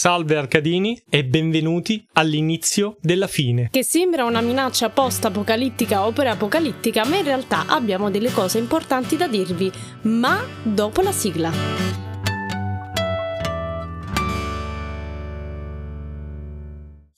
Salve Arcadini e benvenuti all'inizio della fine. Che sembra una minaccia post-apocalittica o pre-apocalittica, ma in realtà abbiamo delle cose importanti da dirvi, ma dopo la sigla.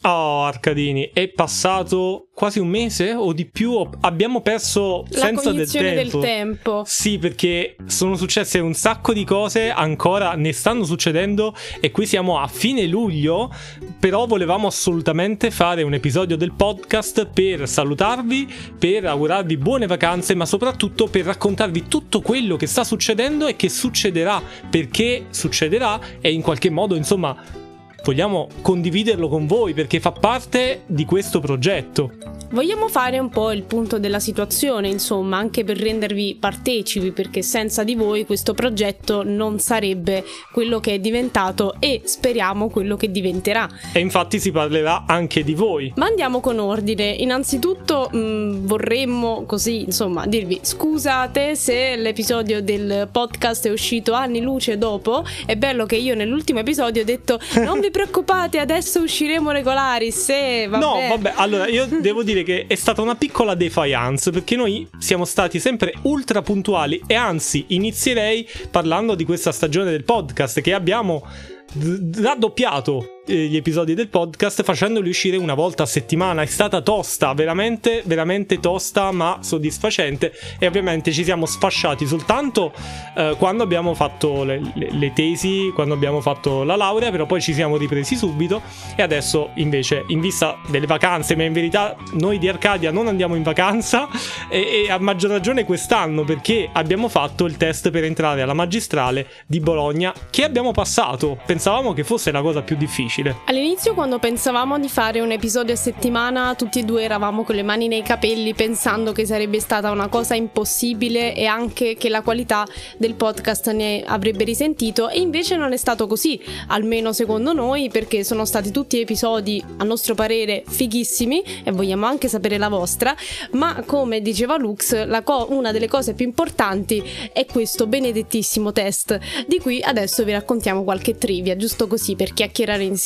Oh, Arcadini, è passato quasi un mese o di più. Abbiamo perso La del tempo. del tempo. Sì, perché sono successe un sacco di cose, ancora ne stanno succedendo e qui siamo a fine luglio, però volevamo assolutamente fare un episodio del podcast per salutarvi, per augurarvi buone vacanze, ma soprattutto per raccontarvi tutto quello che sta succedendo e che succederà, perché succederà e in qualche modo, insomma, vogliamo condividerlo con voi perché fa parte di questo progetto. Vogliamo fare un po' il punto della situazione, insomma, anche per rendervi partecipi, perché senza di voi questo progetto non sarebbe quello che è diventato e speriamo quello che diventerà. E infatti si parlerà anche di voi. Ma andiamo con ordine. Innanzitutto mh, vorremmo così, insomma, dirvi scusate se l'episodio del podcast è uscito anni luce dopo. È bello che io nell'ultimo episodio ho detto non vi preoccupate, adesso usciremo regolari. Se vabbè. No, vabbè, allora io devo dire che è stata una piccola defiance perché noi siamo stati sempre ultra puntuali e anzi inizierei parlando di questa stagione del podcast che abbiamo d- raddoppiato eh, gli episodi del podcast facendoli uscire una volta a settimana. È stata tosta, veramente, veramente tosta, ma soddisfacente. E ovviamente ci siamo sfasciati soltanto eh, quando abbiamo fatto le, le- le tesi, quando abbiamo fatto la laurea, però poi ci siamo ripresi subito. E adesso, invece, in vista delle vacanze, ma in verità noi di Arcadia non andiamo in vacanza, e, e a maggior ragione quest'anno perché abbiamo fatto il test per entrare alla magistrale di Bologna, che abbiamo passato. Pensavamo che fosse la cosa più difficile. All'inizio quando pensavamo di fare un episodio a settimana tutti e due eravamo con le mani nei capelli pensando che sarebbe stata una cosa impossibile e anche che la qualità del podcast ne avrebbe risentito e invece non è stato così, almeno secondo noi perché sono stati tutti episodi a nostro parere fighissimi e vogliamo anche sapere la vostra, ma come diceva Lux co- una delle cose più importanti è questo benedettissimo test di cui adesso vi raccontiamo qualche trivia giusto così per chiacchierare insieme.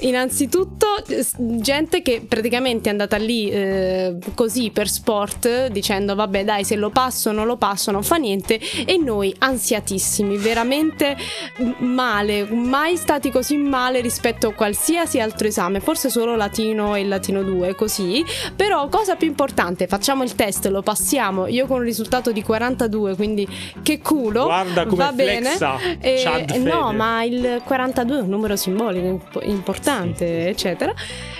Innanzitutto, eh, s- gente che praticamente è andata lì eh, così per sport, dicendo vabbè dai se lo passo non lo passo non fa niente, e noi ansiatissimi, veramente male, mai stati così male rispetto a qualsiasi altro esame, forse solo latino e latino 2 così, però cosa più importante, facciamo il test, lo passiamo, io con un risultato di 42, quindi che culo, Guarda come va bene. flexa E- Chad eh, no, ma il 42 è un numero simbolico imp- importante, eccetera.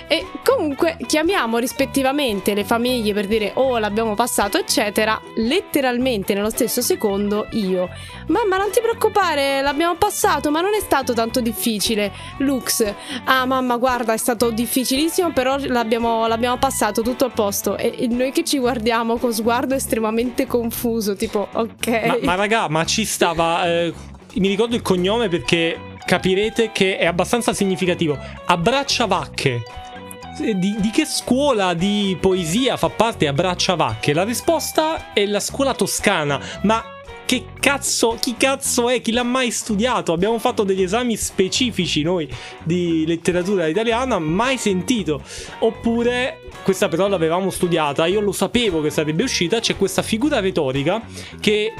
E comunque chiamiamo rispettivamente le famiglie per dire oh l'abbiamo passato, eccetera. Letteralmente nello stesso secondo io. Mamma, non ti preoccupare, l'abbiamo passato, ma non è stato tanto difficile. Lux, ah mamma, guarda, è stato difficilissimo, però l'abbiamo, l'abbiamo passato tutto a posto. E, e noi che ci guardiamo con sguardo estremamente confuso, tipo, ok. Ma, ma raga, ma ci stava. eh, mi ricordo il cognome perché capirete che è abbastanza significativo. Abbraccia vacche. Di, di che scuola di poesia fa parte Abbraccia vacche? La risposta è la scuola toscana, ma che cazzo, chi cazzo è? Chi l'ha mai studiato? Abbiamo fatto degli esami specifici noi di letteratura italiana, mai sentito. Oppure, questa però l'avevamo studiata, io lo sapevo che sarebbe uscita, c'è questa figura retorica che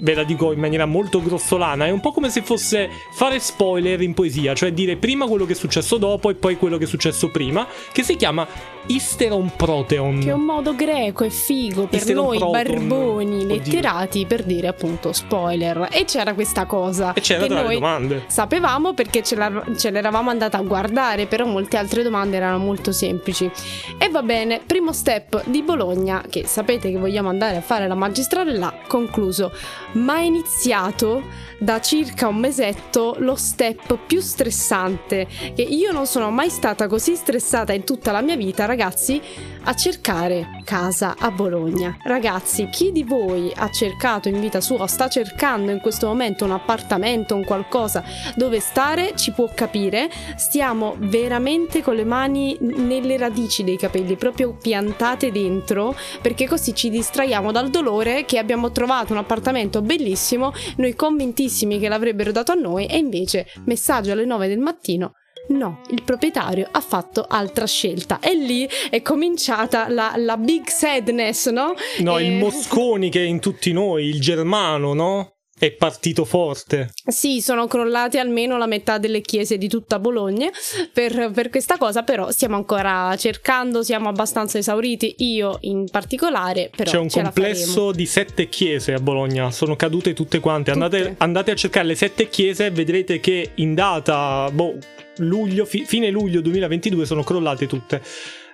ve la dico in maniera molto grossolana, è un po' come se fosse fare spoiler in poesia, cioè dire prima quello che è successo dopo e poi quello che è successo prima, che si chiama Isteron Proteon. Che è un modo greco e figo per Isteron noi Proton, barboni oddio. letterati per dire appunto spoiler. E c'era questa cosa E c'era che tra le noi domande. sapevamo perché ce, ce l'eravamo andata a guardare, però molte altre domande erano molto semplici. E va bene, primo step di Bologna, che sapete che vogliamo andare a fare la magistrale là, concluso. Ma è iniziato da circa un mesetto lo step più stressante, che io non sono mai stata così stressata in tutta la mia vita, ragazzi, a cercare casa a Bologna. Ragazzi, chi di voi ha cercato in vita sua o sta cercando in questo momento un appartamento, un qualcosa dove stare, ci può capire. Stiamo veramente con le mani nelle radici dei capelli, proprio piantate dentro, perché così ci distraiamo dal dolore che abbiamo trovato un appartamento bellissimo, noi convintissimi che l'avrebbero dato a noi e invece messaggio alle 9 del mattino No, il proprietario ha fatto altra scelta e lì è cominciata la, la big sadness, no? No, E- il Mosconi che è in tutti noi, il germano, no? È partito forte. Sì, sono crollate almeno la metà delle chiese di tutta Bologna per, per questa cosa, però stiamo ancora cercando, siamo abbastanza esauriti, io in particolare, però C'è un complesso di sette chiese a Bologna, sono cadute tutte quante. Andate, Tutte. andate a cercare le sette chiese e vedrete che in data boh, luglio, fi- fine luglio 2022 sono crollate tutte.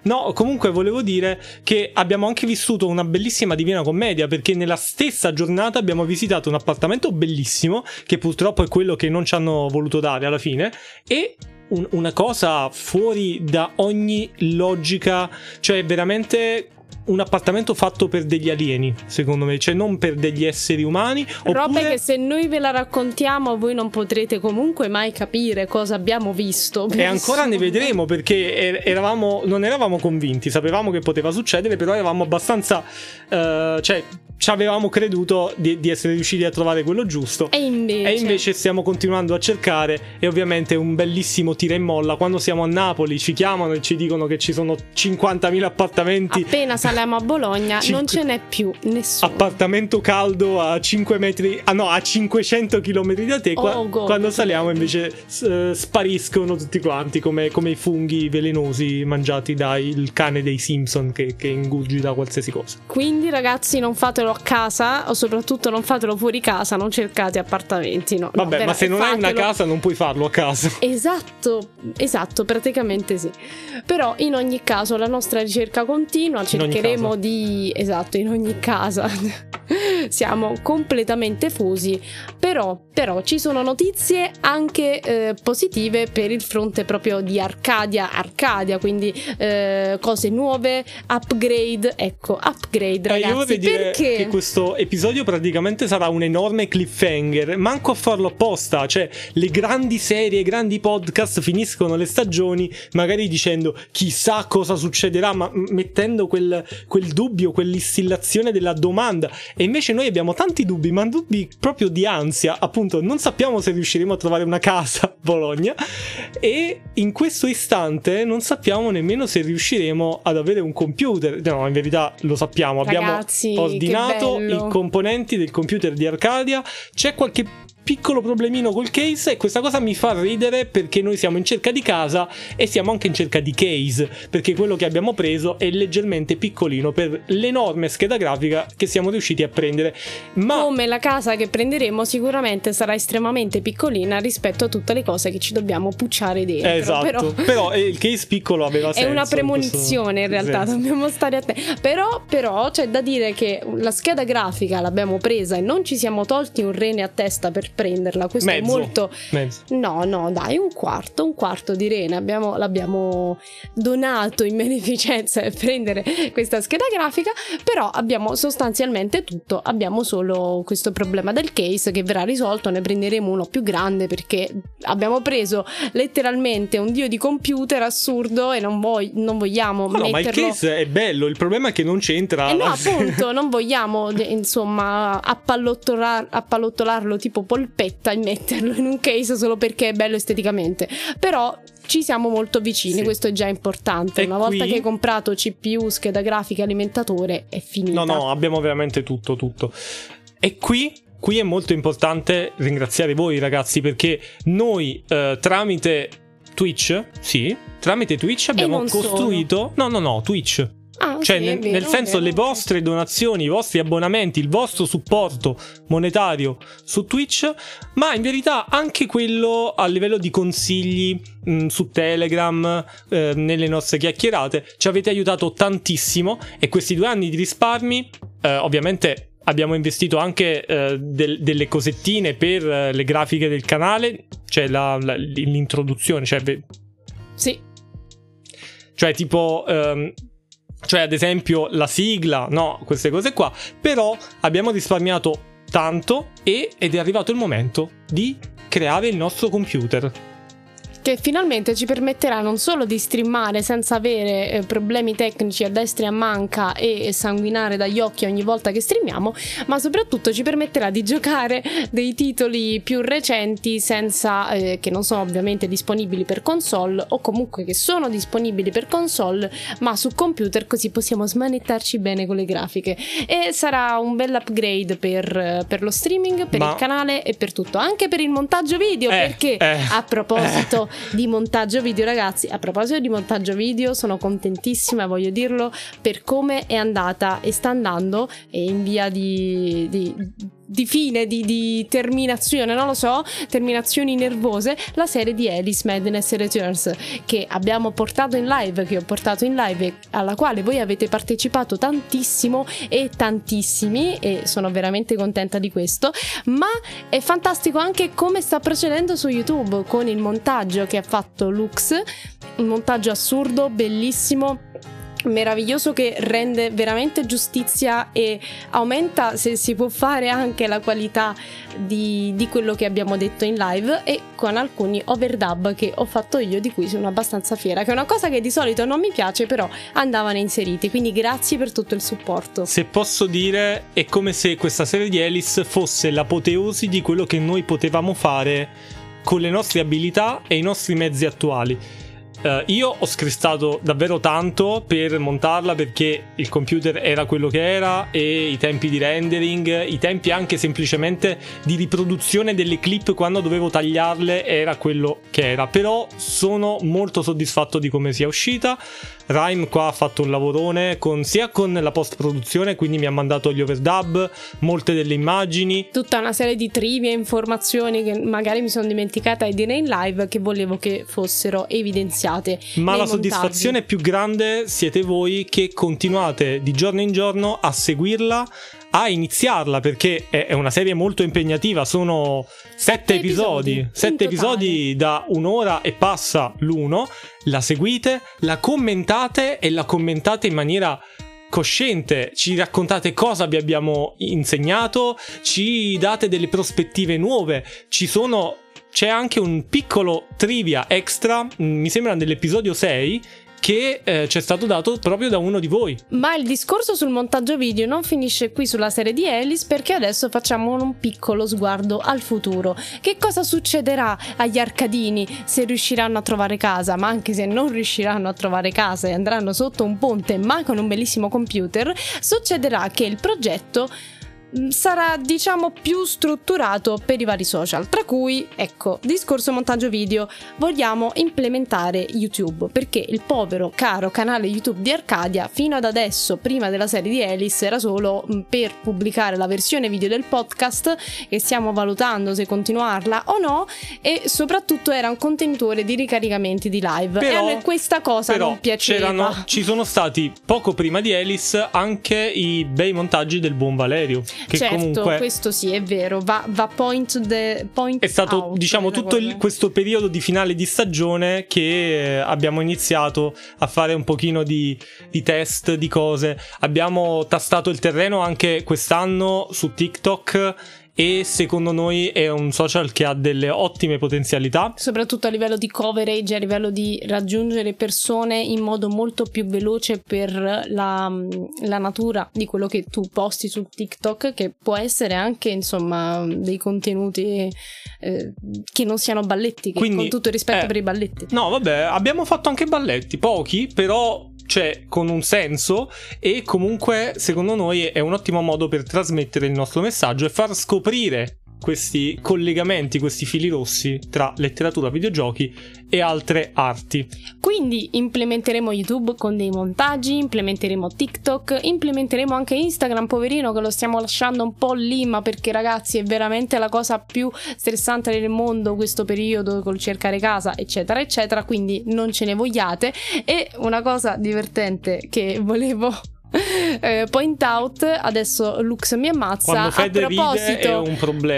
No, comunque volevo dire che abbiamo anche vissuto una bellissima Divina Commedia perché nella stessa giornata abbiamo visitato un appartamento bellissimo che purtroppo è quello che non ci hanno voluto dare alla fine e un- una cosa fuori da ogni logica, cioè veramente un appartamento fatto per degli alieni, secondo me, cioè non per degli esseri umani. Oppure- che se noi ve la raccontiamo voi non potrete comunque mai capire cosa abbiamo visto. E ancora ne vedremo perché er- eravamo, non eravamo convinti, sapevamo che poteva succedere, però eravamo abbastanza, eh, cioè ci avevamo creduto di, di essere riusciti a trovare quello giusto. E invece, E invece stiamo continuando a cercare e ovviamente un bellissimo tira e molla. Quando siamo a Napoli ci chiamano e ci dicono che ci sono 50.000 appartamenti. appena saliamo a Bologna Cinque- non ce n'è più nessuno. Appartamento caldo a 5 metri, ah no, a 500 km da te. Qua- Oh, quando saliamo invece eh, spariscono tutti quanti come, come i funghi velenosi mangiati dal cane dei Simpson che, che ingurgita qualsiasi cosa. Quindi ragazzi non fatelo a casa o soprattutto non fatelo fuori casa, non cercate appartamenti. No, no, Vabbè, ma vera- se non hai una fatelo- casa non puoi farlo a casa. Esatto, esatto, praticamente sì. Però in ogni caso la nostra ricerca continua, In ogni cercheremo di... Esatto, in ogni casa. Siamo completamente fusi, però, però ci sono notizie anche eh, positive per il fronte proprio di Arcadia, Arcadia, quindi eh, cose nuove, upgrade, ecco, upgrade Eh, ragazzi, io vorrei dire perché... che questo episodio praticamente sarà un enorme cliffhanger, manco a farlo apposta, cioè le grandi serie, i grandi podcast finiscono le stagioni magari dicendo chissà cosa succederà, ma mettendo quel, quel dubbio, quell'istillazione della domanda. E invece noi abbiamo tanti dubbi, ma dubbi proprio di ansia, appunto non sappiamo se riusciremo a trovare una casa a Bologna e in questo istante non sappiamo nemmeno se riusciremo ad avere un computer, no in verità lo sappiamo, abbiamo Ragazzi, che ordinato i componenti del computer di Arcadia. C'è qualche piccolo problemino col case e questa cosa mi fa ridere perché noi siamo in cerca di casa e siamo anche in cerca di case perché quello che abbiamo preso è leggermente piccolino per l'enorme scheda grafica che siamo riusciti a prendere. Ma Come la casa che prenderemo sicuramente sarà estremamente piccolina rispetto a tutte le cose che ci dobbiamo pucciare dentro. esatto, Però però, il case piccolo aveva è senso. una in premonizione in questo realtà, senso. dobbiamo stare attenti. Però, però c'è da dire che la scheda grafica l'abbiamo presa e non ci siamo tolti un rene a testa per prenderla. Questo è Mezzo. molto. Mezzo. No, no, dai, un quarto, un quarto di rene. Abbiamo- l'abbiamo donato in beneficenza per prendere questa scheda grafica. Però abbiamo sostanzialmente tutto. Abbiamo solo questo problema del case che verrà risolto. Ne prenderemo uno più grande perché abbiamo preso letteralmente un dio di computer assurdo e non, vog- non vogliamo Ma no, ma il case è bello, il problema è che non c'entra. Eh no, appunto, non vogliamo insomma appallottolar- appalottolarlo tipo polpetta e metterlo in un case solo perché è bello esteticamente. Però ci siamo molto vicini, Sì. questo è già importante. E Una volta qui- che hai comprato CPU, scheda grafica, alimentatore, è finita. No, no, abbiamo veramente tutto, tutto. E qui, qui è molto importante ringraziare voi ragazzi perché noi eh, tramite Twitch, sì, tramite Twitch abbiamo non solo. costruito... No, no, no, Twitch. Ah, Cioè, sì, nel, vero, nel senso, le vostre donazioni, i vostri abbonamenti, il vostro supporto monetario su Twitch, ma in verità anche quello a livello di consigli mh, su Telegram, eh, nelle nostre chiacchierate, ci avete aiutato tantissimo e questi due anni di risparmi, eh, ovviamente abbiamo investito anche eh, del- delle cosettine per eh, le grafiche del canale, cioè la- la- l'introduzione, cioè Sì, cioè, tipo, ehm, cioè ad esempio la sigla, no, queste cose qua, però abbiamo risparmiato tanto e, ed è arrivato il momento di creare il nostro computer che finalmente ci permetterà non solo di streamare senza avere eh, problemi tecnici a destra e a manca e sanguinare dagli occhi ogni volta che streamiamo, ma soprattutto ci permetterà di giocare dei titoli più recenti senza eh, che non sono ovviamente disponibili per console o comunque che sono disponibili per console, ma su computer così possiamo smanettarci bene con le grafiche. E sarà un bel upgrade per, per lo streaming, per ma... il canale e per tutto, anche per il montaggio video, eh, perché eh, a proposito eh di montaggio video, ragazzi. A proposito di montaggio video, sono contentissima, voglio dirlo, per come è andata e sta andando in via di, di di fine, di, di, terminazione, non lo so, terminazioni nervose, la serie di Alice Madness Returns che abbiamo portato in live, che ho portato in live, alla quale voi avete partecipato tantissimo e tantissimi e sono veramente contenta di questo, ma è fantastico anche come sta procedendo su YouTube con il montaggio che ha fatto Lux, un montaggio assurdo, bellissimo meraviglioso che rende veramente giustizia e aumenta se si può fare anche la qualità di, di, quello che abbiamo detto in live e con alcuni overdub che ho fatto io di cui sono abbastanza fiera che è una cosa che di solito non mi piace però andavano inseriti. Quindi grazie per tutto il supporto. Se posso dire è come se questa serie di Alice fosse l'apoteosi di quello che noi potevamo fare con le nostre abilità e i nostri mezzi attuali Uh, io ho scristato davvero tanto per montarla perché il computer era quello che era e i tempi di rendering, i tempi anche semplicemente di riproduzione delle clip quando dovevo tagliarle era quello che era. Però sono molto soddisfatto di come sia uscita. Rhyme qua ha fatto un lavorone con, sia con la post produzione, quindi mi ha mandato gli overdub, molte delle immagini. Tutta una serie di trivie e informazioni che magari mi sono dimenticata di dire in live che volevo che fossero evidenziate. Ma la montaggi. soddisfazione più grande siete voi che continuate di giorno in giorno a seguirla a iniziarla perché è una serie molto impegnativa. Sono sette episodi, episodi sette episodi da un'ora e passa l'uno. La seguite, la commentate e la commentate in maniera cosciente, ci raccontate cosa vi abbiamo insegnato, ci date delle prospettive nuove, ci sono c'è anche un piccolo trivia extra, mi sembra nell'episodio 6, che eh, ci è stato dato proprio da uno di voi. Ma il discorso sul montaggio video non finisce qui sulla serie di Alice perché adesso facciamo un piccolo sguardo al futuro. Che cosa succederà agli arcadini se riusciranno a trovare casa, ma anche se non riusciranno a trovare casa e andranno sotto un ponte ma con un bellissimo computer, succederà che il progetto sarà diciamo più strutturato per i vari social. Tra cui ecco discorso montaggio video. Vogliamo implementare youtube perché il povero caro canale youtube di Arcadia fino ad adesso prima della serie di Alice era solo mm, per pubblicare la versione video del podcast che stiamo valutando se continuarla o no e soprattutto era un contenitore di ricaricamenti di live. Però, e a noi questa cosa però non piaceva. ci sono stati poco prima di Alice anche i bei montaggi del buon Valerio che certo, comunque questo sì, è vero. Va, va point, the, point È stato, out, diciamo, tutto il, questo periodo di finale di stagione che eh, abbiamo iniziato a fare un pochino di, di test, di cose. Abbiamo tastato il terreno anche quest'anno su TikTok e secondo noi è un social che ha delle ottime potenzialità. Soprattutto a livello di coverage, a livello di raggiungere persone in modo molto più veloce per la, la natura di quello che tu posti su TikTok, che può essere anche insomma dei contenuti eh, che non siano balletti, Quindi, con tutto il rispetto eh, per i balletti. No, vabbè, abbiamo fatto anche balletti, pochi, però cioè con un senso e comunque secondo noi è un ottimo modo per trasmettere il nostro messaggio e far scoprire questi collegamenti, questi fili rossi tra letteratura, videogiochi e altre arti. Quindi implementeremo YouTube con dei montaggi, implementeremo TikTok, implementeremo anche Instagram, poverino che lo stiamo lasciando un po' lì, ma perché ragazzi è veramente la cosa più stressante del mondo questo periodo col cercare casa, eccetera, eccetera, quindi non ce ne vogliate. E una cosa divertente che volevo Eh, point out, adesso Lux mi ammazza. A proposito,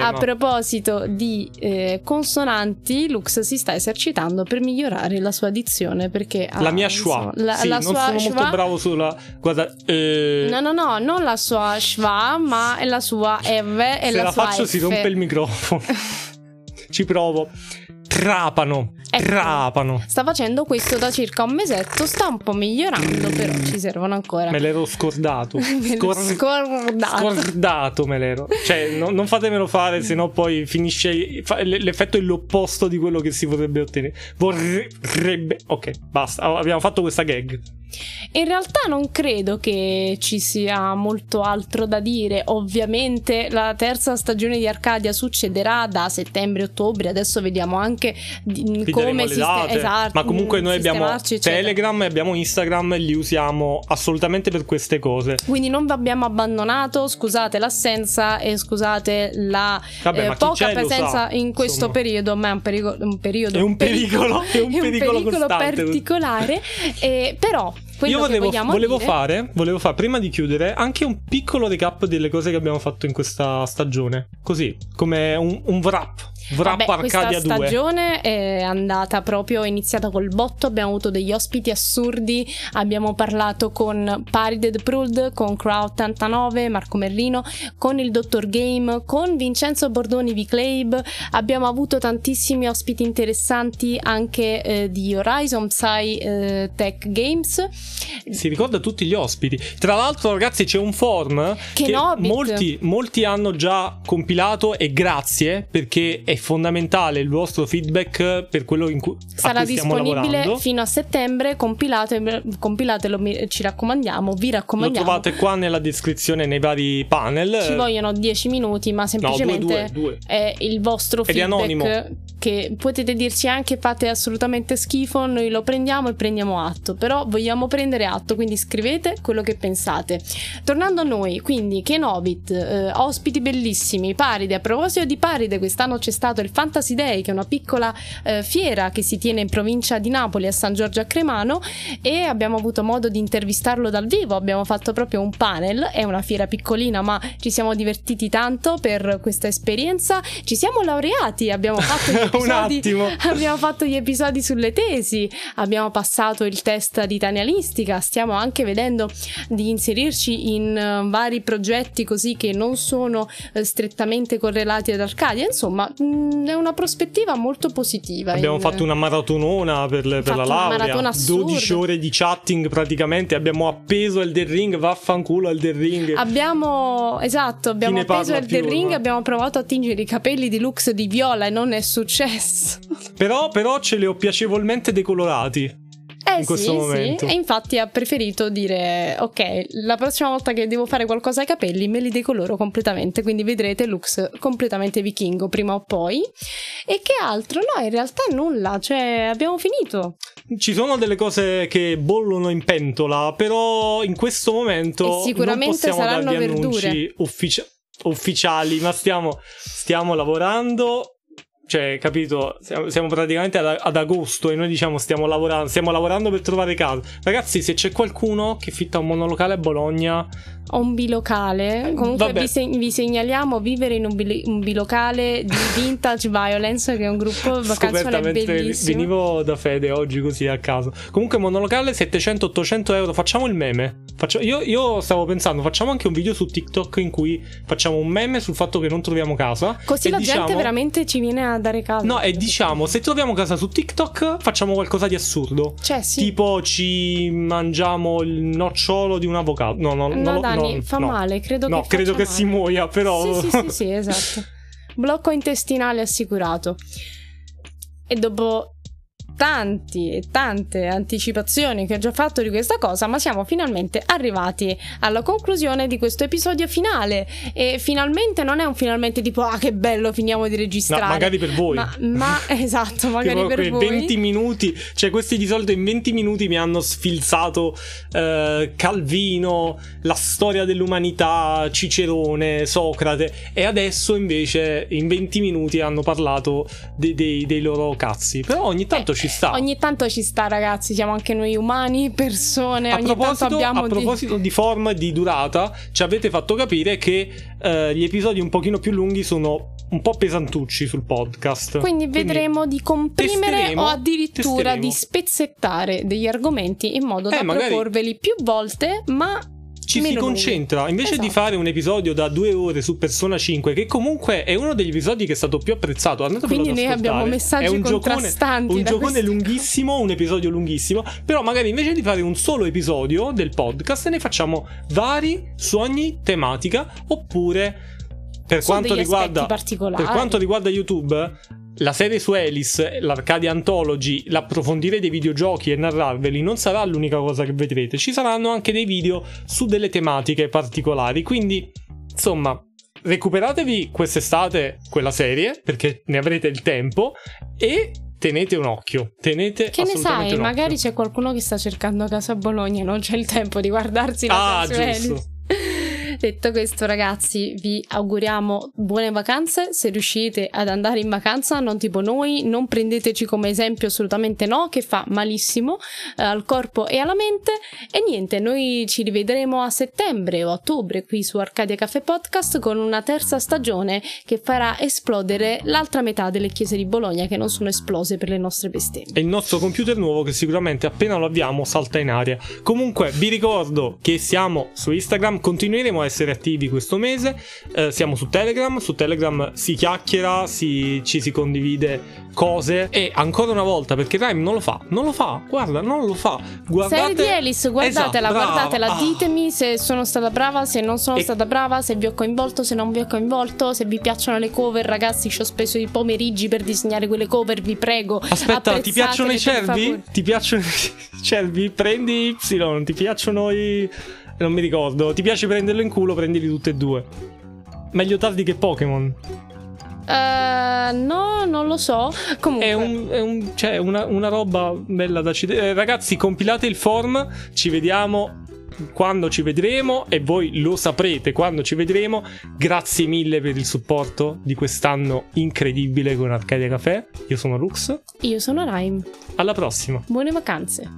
a proposito di eh, consonanti, Lux si sta esercitando per migliorare la sua dizione perché ha, la mia schwa. la, sì, la non sua sono schwa- molto bravo sulla... Guarda, eh, No, no, no, non la sua schwa, ma è la sua Eve e se la, la faccio F. si rompe il microfono. Ci provo. Trapano. Ecco. Trapano. Sta facendo questo da circa un mesetto, sta un po' migliorando, però ci servono ancora. Me l'ero scordato. Me Scor- scordato. Scordato me l'ero. Cioè, no- non fatemelo fare, sennò poi finisce. fa- l'effetto è l'opposto di quello che si vorrebbe ottenere. Vorrebbe. Ok, basta. Abbiamo fatto questa gag. In realtà non credo che ci sia molto altro da dire. Ovviamente la terza stagione di Arcadia succederà da settembre-ottobre. Adesso vediamo anche come siste- date. esatto, Ma comunque noi abbiamo eccetera. Telegram e abbiamo Instagram li usiamo assolutamente per queste cose. Quindi non vi abbiamo abbandonato, scusate l'assenza e scusate la Vabbè, eh, poca presenza in questo insomma. periodo, ma è un, perico- un periodo È un pericolo, è un pericolo costante. particolare. eh, però quello Io volevo, volevo dire- fare, volevo fare, prima di chiudere, anche un piccolo recap delle cose che abbiamo fatto in questa stagione. Così, come un, un wrap. Wrap Vabbè, Arcadia questa 2. stagione è andata proprio è iniziata col botto. Abbiamo avuto degli ospiti assurdi. Abbiamo parlato con Paride the Prud, con Crow89, Marco Merlino, con il Dottor Game, con Vincenzo Bordoni V-Clave. Abbiamo avuto tantissimi ospiti interessanti anche eh, di Horizon Psy eh, Tech Games. Si ricorda tutti gli ospiti. Tra l'altro, ragazzi, c'è un form Che che molti, molti hanno già compilato e grazie perché è fondamentale il vostro feedback per quello in cui, Sarà disponibile lavorando. fino a settembre. Compilate, compilatelo, ci raccomandiamo. Vi Lo raccomandiamo. trovate qua nella descrizione nei vari panel. Ci vogliono 10 minuti, ma no, due, semplicemente due, due. è il vostro Ed feedback che potete dirci anche fate assolutamente schifo, noi lo prendiamo e prendiamo atto, però vogliamo prendere atto, quindi scrivete quello che pensate. Tornando a noi, quindi Kenobit, eh, ospiti bellissimi, Paride, a proposito di Paride, quest'anno c'è stato il Fantasy Day, che è una piccola eh, fiera che si tiene in provincia di Napoli a San Giorgio a Cremano e abbiamo avuto modo di intervistarlo dal vivo, abbiamo fatto proprio un panel, è una fiera piccolina ma ci siamo divertiti tanto per questa esperienza, ci siamo laureati, abbiamo fatto gli episodi, abbiamo fatto gli episodi sulle tesi, abbiamo passato il test di italianistica, stiamo anche vedendo di inserirci in eh, vari progetti così che non sono eh, strettamente correlati ad Arcadia, insomma mh, è una prospettiva molto positiva. Abbiamo in- fatto una maratonona per, per Fatto la laurea. maratona assurda. 12 ore di chatting praticamente. Abbiamo appeso Elden Ring. Vaffanculo Elden Ring. Abbiamo, esatto, abbiamo appeso The più, Ring, no? abbiamo provato a tingere i capelli di Lux di viola e non è successo. Però, però ce li ho piacevolmente decolorati. Eh In questo sì, momento. sì, e infatti ha preferito dire ok, la prossima volta che devo fare qualcosa ai capelli me li decoloro completamente, quindi vedrete Lux completamente vichingo prima o poi. E che altro? No, in realtà nulla, cioè abbiamo finito. Ci sono delle cose che bollono in pentola, però in questo momento E sicuramente non saranno darvi verdure. annunci uffici- ufficiali, ma stiamo, stiamo lavorando. Cioè, capito? Siamo, praticamente ad, ad agosto e noi diciamo stiamo lavorando, stiamo lavorando per trovare casa. Ragazzi, se c'è qualcuno che fitta un monolocale a Bologna, Un bilocale. Comunque Vabbè. vi, se- vi segnaliamo vivere in un, bili- un bilocale di Vintage Violence, che è un gruppo mentre bellissimo. venivo da Fede oggi così a caso. Comunque, monolocale 700-800 euro. Facciamo il meme. Faccio- io, io stavo pensando, facciamo anche un video su TikTok in cui facciamo un meme sul fatto che non troviamo casa. Così la diciamo- gente veramente ci viene a dare casa. No, e diciamo, se troviamo casa su TikTok, facciamo qualcosa di assurdo. Cioè, sì. Tipo, ci mangiamo il nocciolo di un avocado. No, no, no, non lo- Dani, no, fa no. male, credo No, che credo che si male. muoia, però. Sì, sì, sì, sì, esatto. Blocco intestinale assicurato. E dopo tanti e tante anticipazioni che ho già fatto di questa cosa, ma siamo finalmente arrivati alla conclusione di questo episodio finale. E finalmente non è un finalmente tipo, ah, che bello, finiamo di No, registrare. magari per voi. Ma, ma- esatto, magari per voi. 20 minuti, cioè questi di solito in 20 minuti mi hanno sfilzato eh, Calvino, la storia dell'umanità, Cicerone, Socrate e adesso invece in 20 minuti hanno parlato de- dei- dei loro cazzi. Però ogni tanto Eh, ci sta. Ogni tanto ci sta, ragazzi. Siamo anche noi umani, persone. A ogni tanto proposito, abbiamo a di- proposito di... forma e di durata, ci avete fatto capire che eh, gli episodi un pochino più lunghi sono un po' pesantucci sul podcast. Quindi vedremo di comprimere o addirittura testeremo. di spezzettare degli argomenti in modo da Eh, magari- proporveli più volte, ma ci si meno lunghi. concentra invece di Esatto. fare un episodio da due ore su Persona 5 che comunque è uno degli episodi che è stato più apprezzato Quindi noi abbiamo messaggi è un giocone, contrastanti un da giocone questo- lunghissimo un episodio lunghissimo però magari invece di fare un solo episodio del podcast ne facciamo vari su ogni tematica oppure per quanto riguarda per quanto riguarda YouTube la serie su Alice, l'Arcadia Anthology, l'approfondire dei videogiochi e narrarveli non sarà l'unica cosa che vedrete, ci saranno anche dei video su delle tematiche particolari, quindi insomma recuperatevi quest'estate quella serie perché ne avrete il tempo e tenete un occhio, tenete Che ne sai, magari c'è qualcuno che sta cercando casa a Bologna e non c'è il tempo di guardarsi la Ah, giusto. Detto questo, ragazzi, vi auguriamo buone vacanze. Se riuscite ad andare in vacanza, non tipo noi, non prendeteci come esempio, assolutamente no, che fa malissimo eh, al corpo e alla mente. E niente, noi ci rivedremo a settembre o ottobre qui su Arcadia Caffè Podcast con una terza stagione che farà esplodere l'altra metà delle chiese di Bologna che non sono esplose per le nostre bestemmie. e il nostro computer nuovo che sicuramente appena lo avviamo salta in aria. Comunque vi ricordo che siamo su Instagram, continueremo a essere attivi questo mese, eh, siamo su Telegram, su Telegram si chiacchiera, si- ci si condivide cose e ancora una volta perché Rime non lo fa, non lo fa, guarda, non lo fa. Guardate... Serie di Alice, guardatela, Esatto, guardatela, Ah. ditemi se sono stata brava, se non sono E- stata brava, se vi ho coinvolto, se non vi ho coinvolto, se vi piacciono le cover, ragazzi, ci ho speso i pomeriggi per disegnare quelle cover, vi prego. Aspetta, ti piacciono i cervi? Ti piacciono i cervi? Prendi Y, ti piacciono i... non mi ricordo, ti piace prenderlo in culo, prendili tutte e due. Meglio tardi che Pokémon. Eh, no, non lo so. Comunque, È, un, è un- cioè, una, una roba bella da citare. ragazzi, compilate il form, ci vediamo quando ci vedremo e voi lo saprete quando ci vedremo. Grazie mille per il supporto di quest'anno incredibile con Arcadia Café. Io sono Lux. io sono Rime. Alla prossima. Buone vacanze.